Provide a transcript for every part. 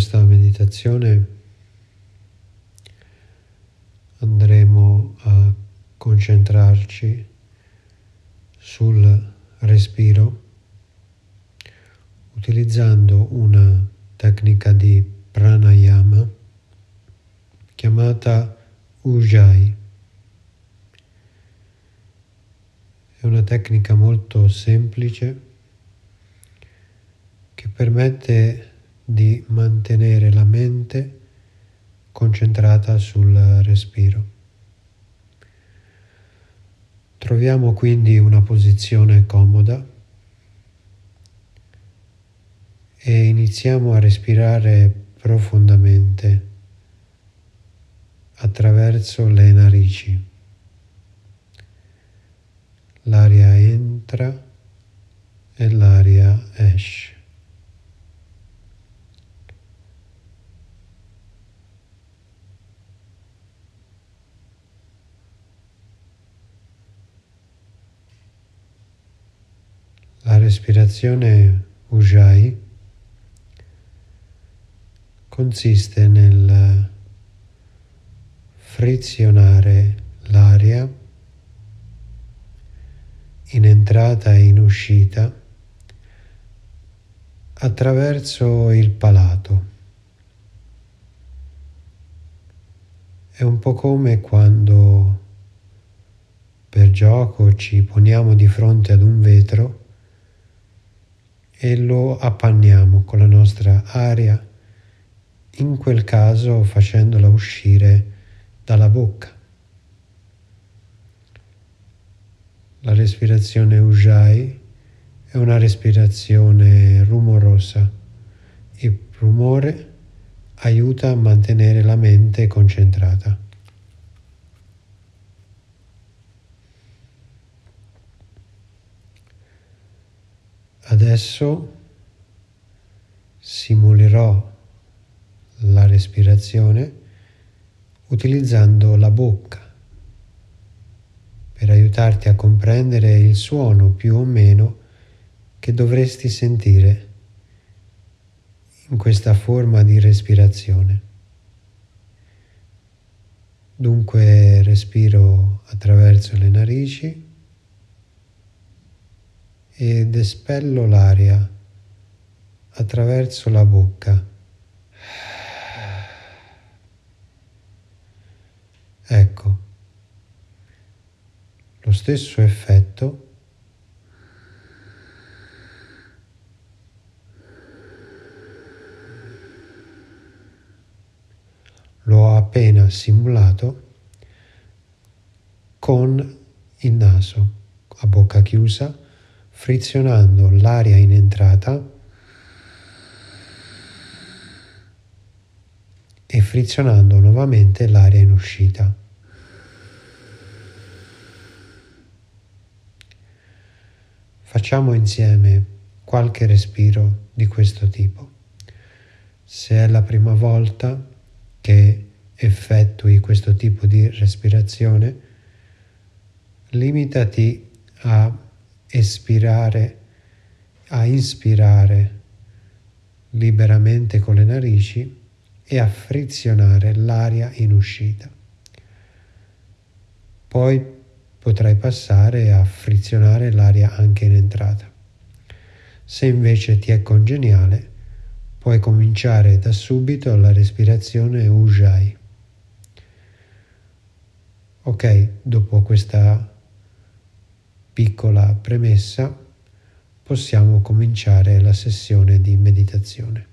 questa meditazione andremo a concentrarci sul respiro utilizzando una tecnica di pranayama chiamata Ujjayi. È una tecnica molto semplice che permette di mantenere la mente concentrata sul respiro. Troviamo quindi una posizione comoda e iniziamo a respirare profondamente attraverso le narici. L'aria entra e l'aria esce. La respirazione Ujjayi consiste nel frizionare l'aria in entrata e in uscita attraverso il palato. È un po' come quando per gioco ci poniamo di fronte ad un vetro e lo appanniamo con la nostra aria, in quel caso facendola uscire dalla bocca. La respirazione Ujjayi è una respirazione rumorosa. Il rumore aiuta a mantenere la mente concentrata. Adesso simulerò la respirazione utilizzando la bocca per aiutarti a comprendere il suono più o meno che dovresti sentire in questa forma di respirazione. Dunque respiro attraverso le narici ed espello l'aria attraverso la bocca. Ecco, lo stesso effetto l'ho appena simulato con il naso a bocca chiusa frizionando l'aria in entrata e frizionando nuovamente l'aria in uscita. Facciamo insieme qualche respiro di questo tipo. Se è la prima volta che effettui questo tipo di respirazione, limitati a espirare, a inspirare liberamente con le narici e a frizionare l'aria in uscita. Poi potrai passare a frizionare l'aria anche in entrata. Se invece ti è congeniale, puoi cominciare da subito la respirazione Ujjayi. Ok, dopo questa piccola premessa, possiamo cominciare la sessione di meditazione.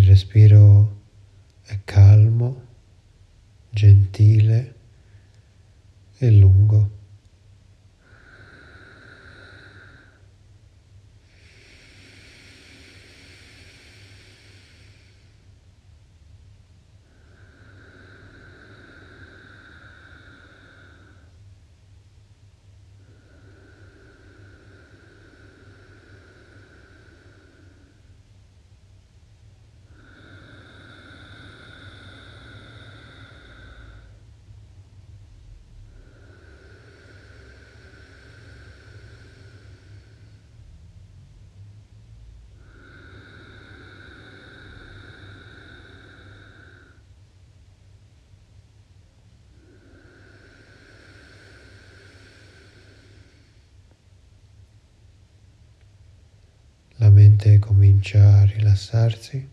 Il respiro è calmo, gentile e lungo. la mente comincia a rilassarsi,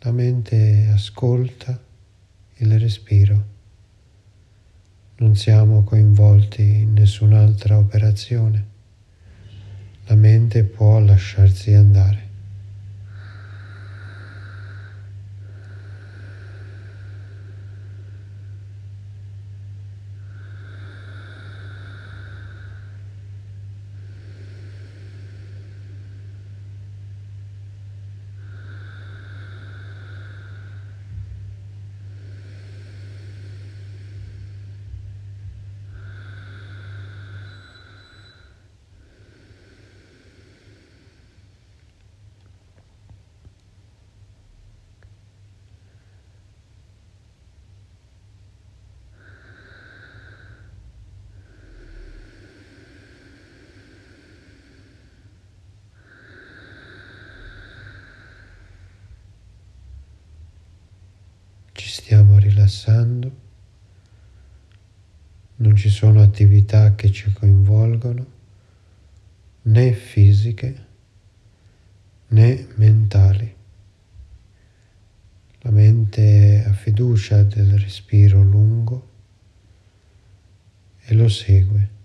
la mente ascolta il respiro, non siamo coinvolti in nessun'altra operazione, la mente può lasciarsi andare. ci stiamo rilassando, non ci sono attività che ci coinvolgono, né fisiche né mentali. La mente ha fiducia del respiro lungo e lo segue.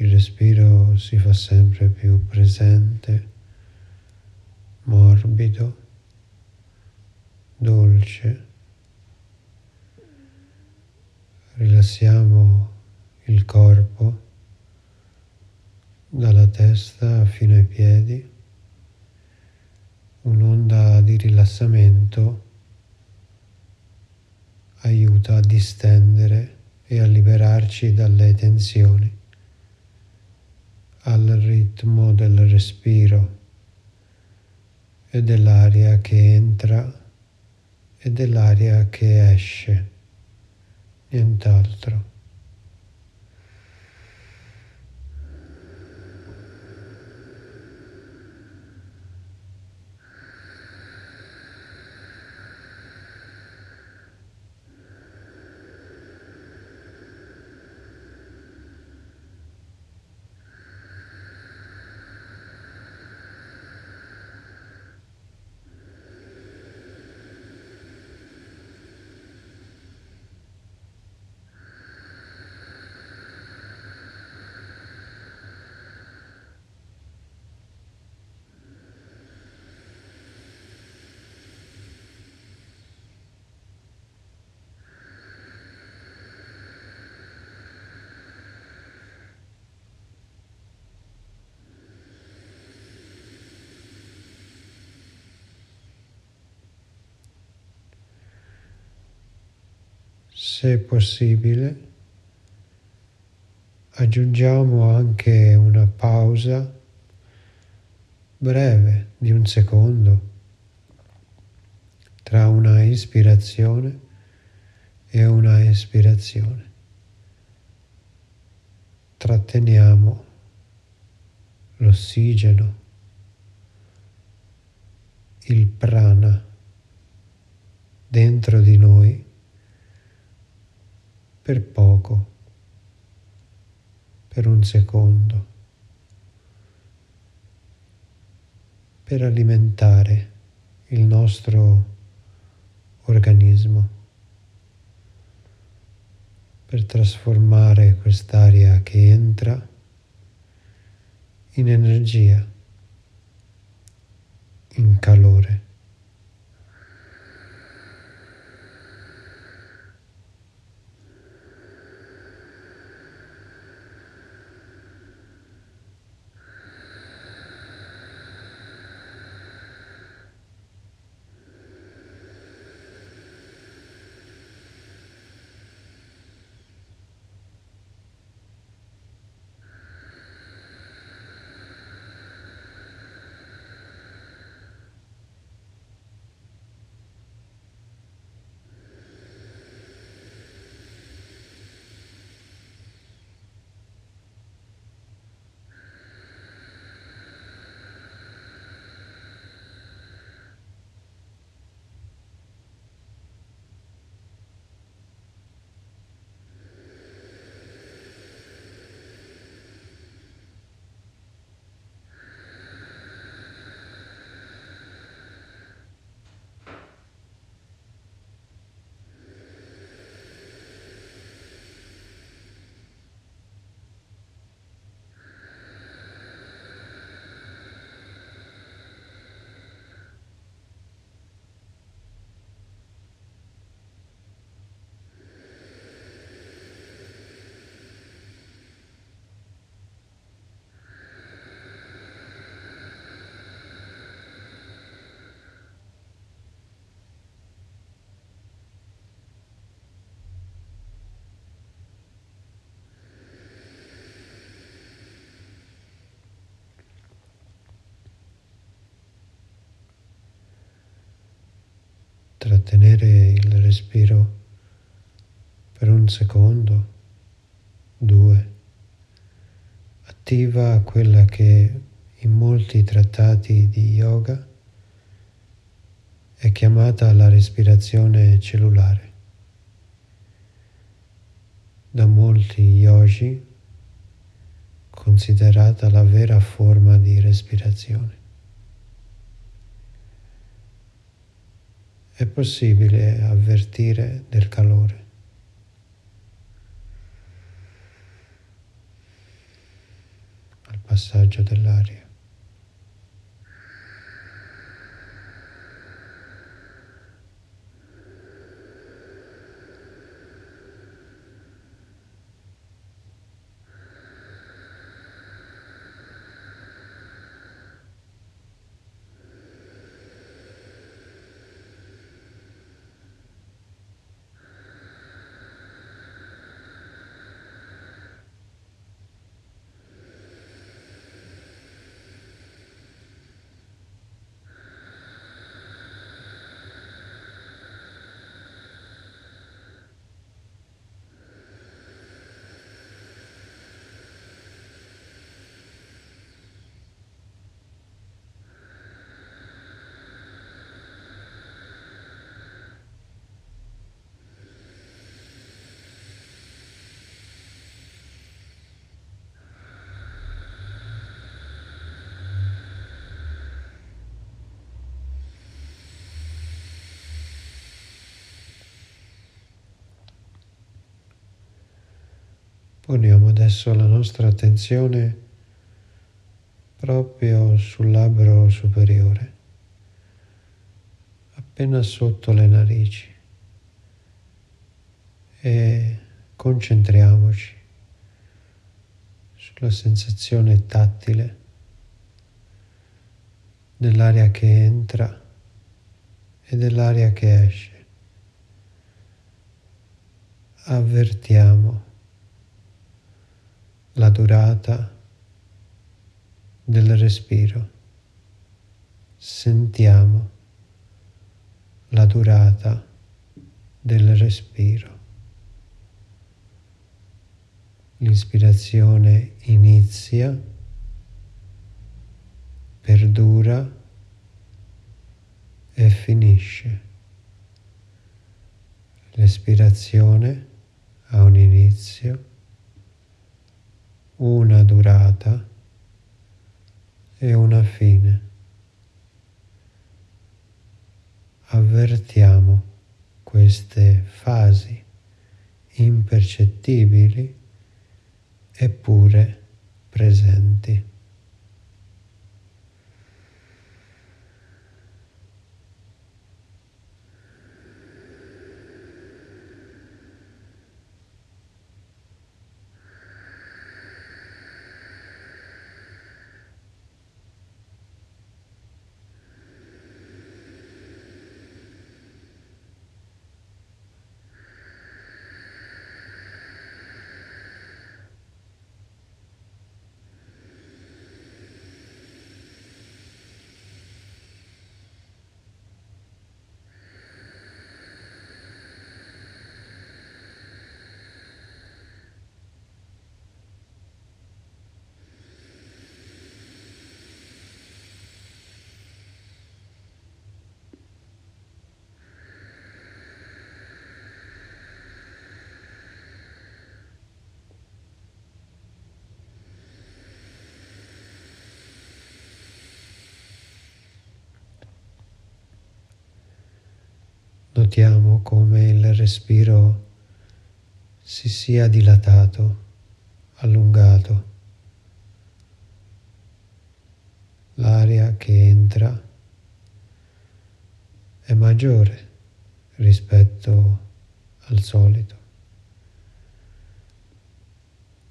Il respiro si fa sempre più presente, morbido, dolce. Rilassiamo il corpo dalla testa fino ai piedi, un'onda di rilassamento aiuta a distendere e a liberarci dalle tensioni al ritmo del respiro e dell'aria che entra e dell'aria che esce, nient'altro. Se possibile, aggiungiamo anche una pausa breve di un secondo tra una ispirazione e una espirazione. Tratteniamo l'ossigeno, il prana dentro di noi per poco, per un secondo, per alimentare il nostro organismo, per trasformare quest'aria che entra in energia, in calore. Trattenere il respiro per un secondo, due. Attiva quella che in molti trattati di yoga è chiamata la respirazione cellulare. Da molti yogi considerata la vera forma di respirazione. È possibile avvertire del calore. al passaggio dell'aria. Poniamo adesso la nostra attenzione proprio sul labbro superiore, appena sotto le narici. E concentriamoci sulla sensazione tattile dell'aria che entra e dell'aria che esce. Avvertiamo la durata del respiro. Sentiamo la durata del respiro. L'ispirazione inizia, perdura e finisce. L'espirazione ha un inizio, una durata e una fine. Avvertiamo queste fasi impercettibili eppure presenti. Notiamo come il respiro si sia dilatato, allungato. L'aria che entra è maggiore rispetto al solito.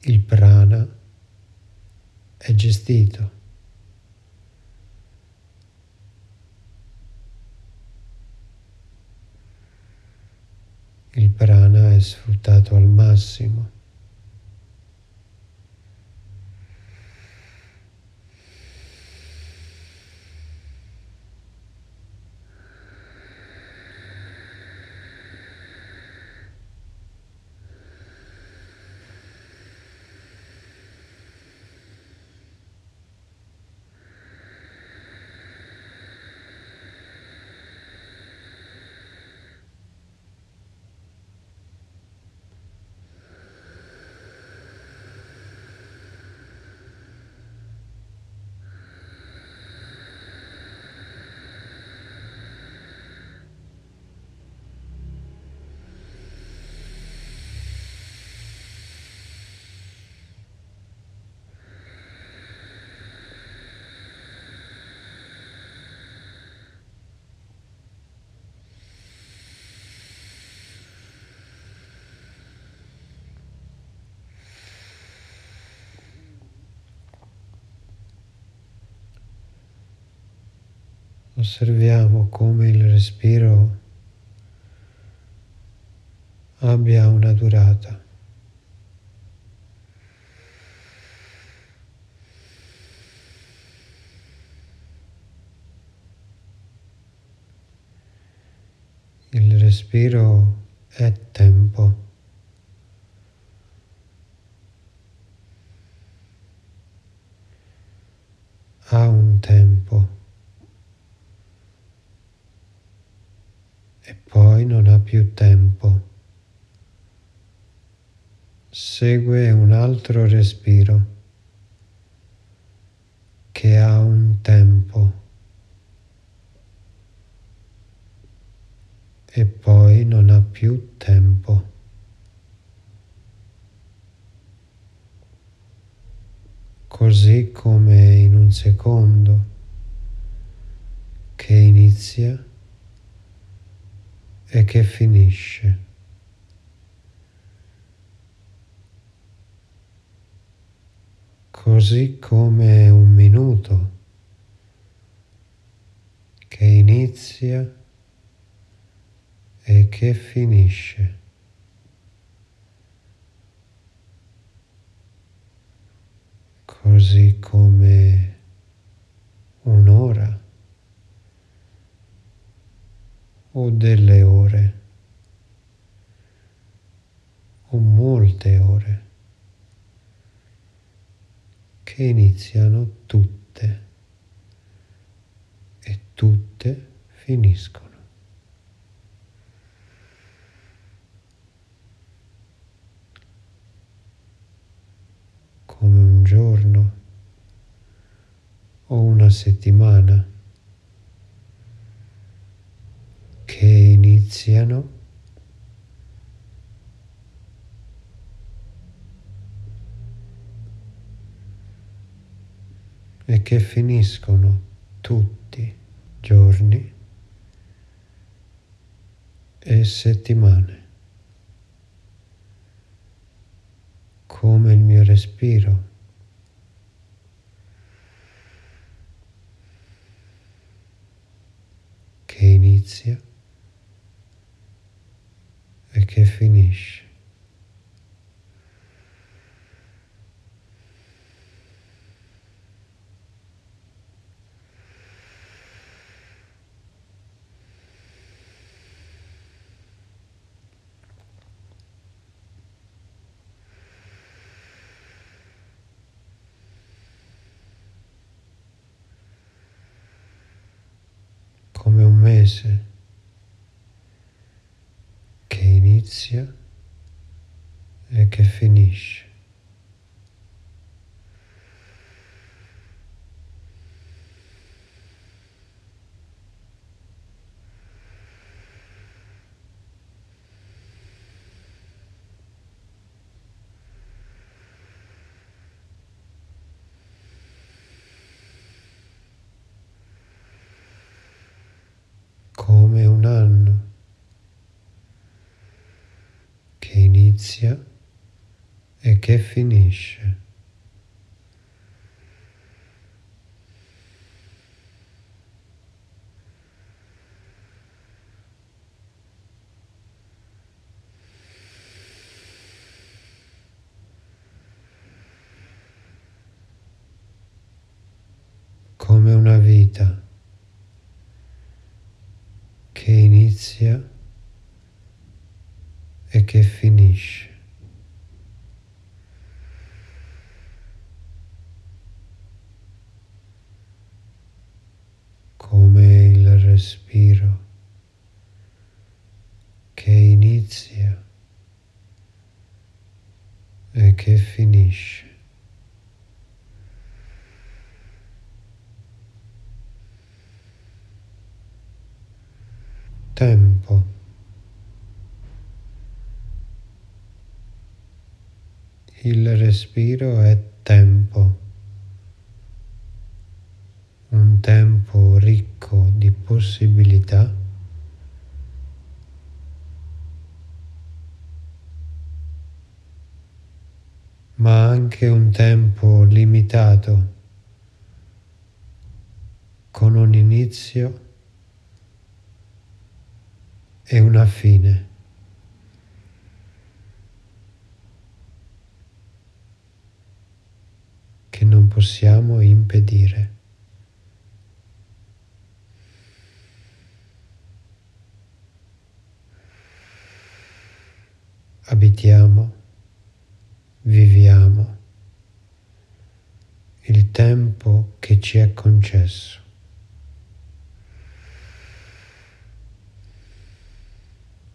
Il prana è gestito il prana è sfruttato al massimo. Osserviamo come il respiro abbia una durata. Il respiro è tempo. Ha un tempo. e poi non ha più tempo. Segue un altro respiro che ha un tempo e poi non ha più tempo. Così come in un secondo che inizia e che finisce. Così come un minuto che inizia e che finisce. Così come un'ora. O delle ore o molte ore che iniziano tutte e tutte finiscono. come un giorno o una settimana che iniziano e che finiscono tutti giorni e settimane. come il mio respiro. che inizia che finisce. come un mese che inizia e che finisce. come un anno che inizia e che finisce. come una vita che inizia e che finisce. Come il respiro che inizia e che finisce. tempo. Il respiro è tempo, un tempo ricco di possibilità ma anche un tempo limitato con un inizio e una fine. che non possiamo impedire. Abitiamo, viviamo il tempo che ci è concesso.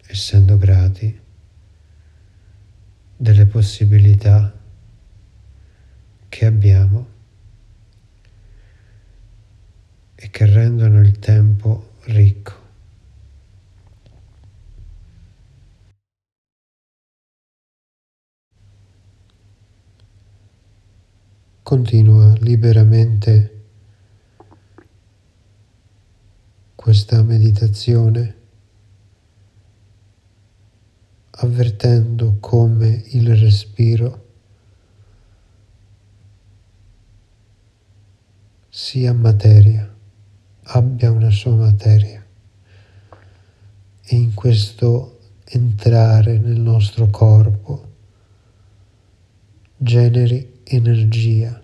essendo grati delle possibilità che abbiamo e che rendono il tempo ricco. Continua liberamente questa meditazione avvertendo come il respiro sia materia, abbia una sua materia. E in questo entrare nel nostro corpo generi energia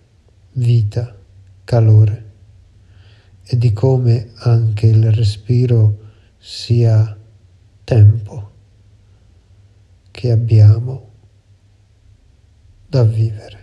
vita, calore e di come anche il respiro sia tempo che abbiamo da vivere.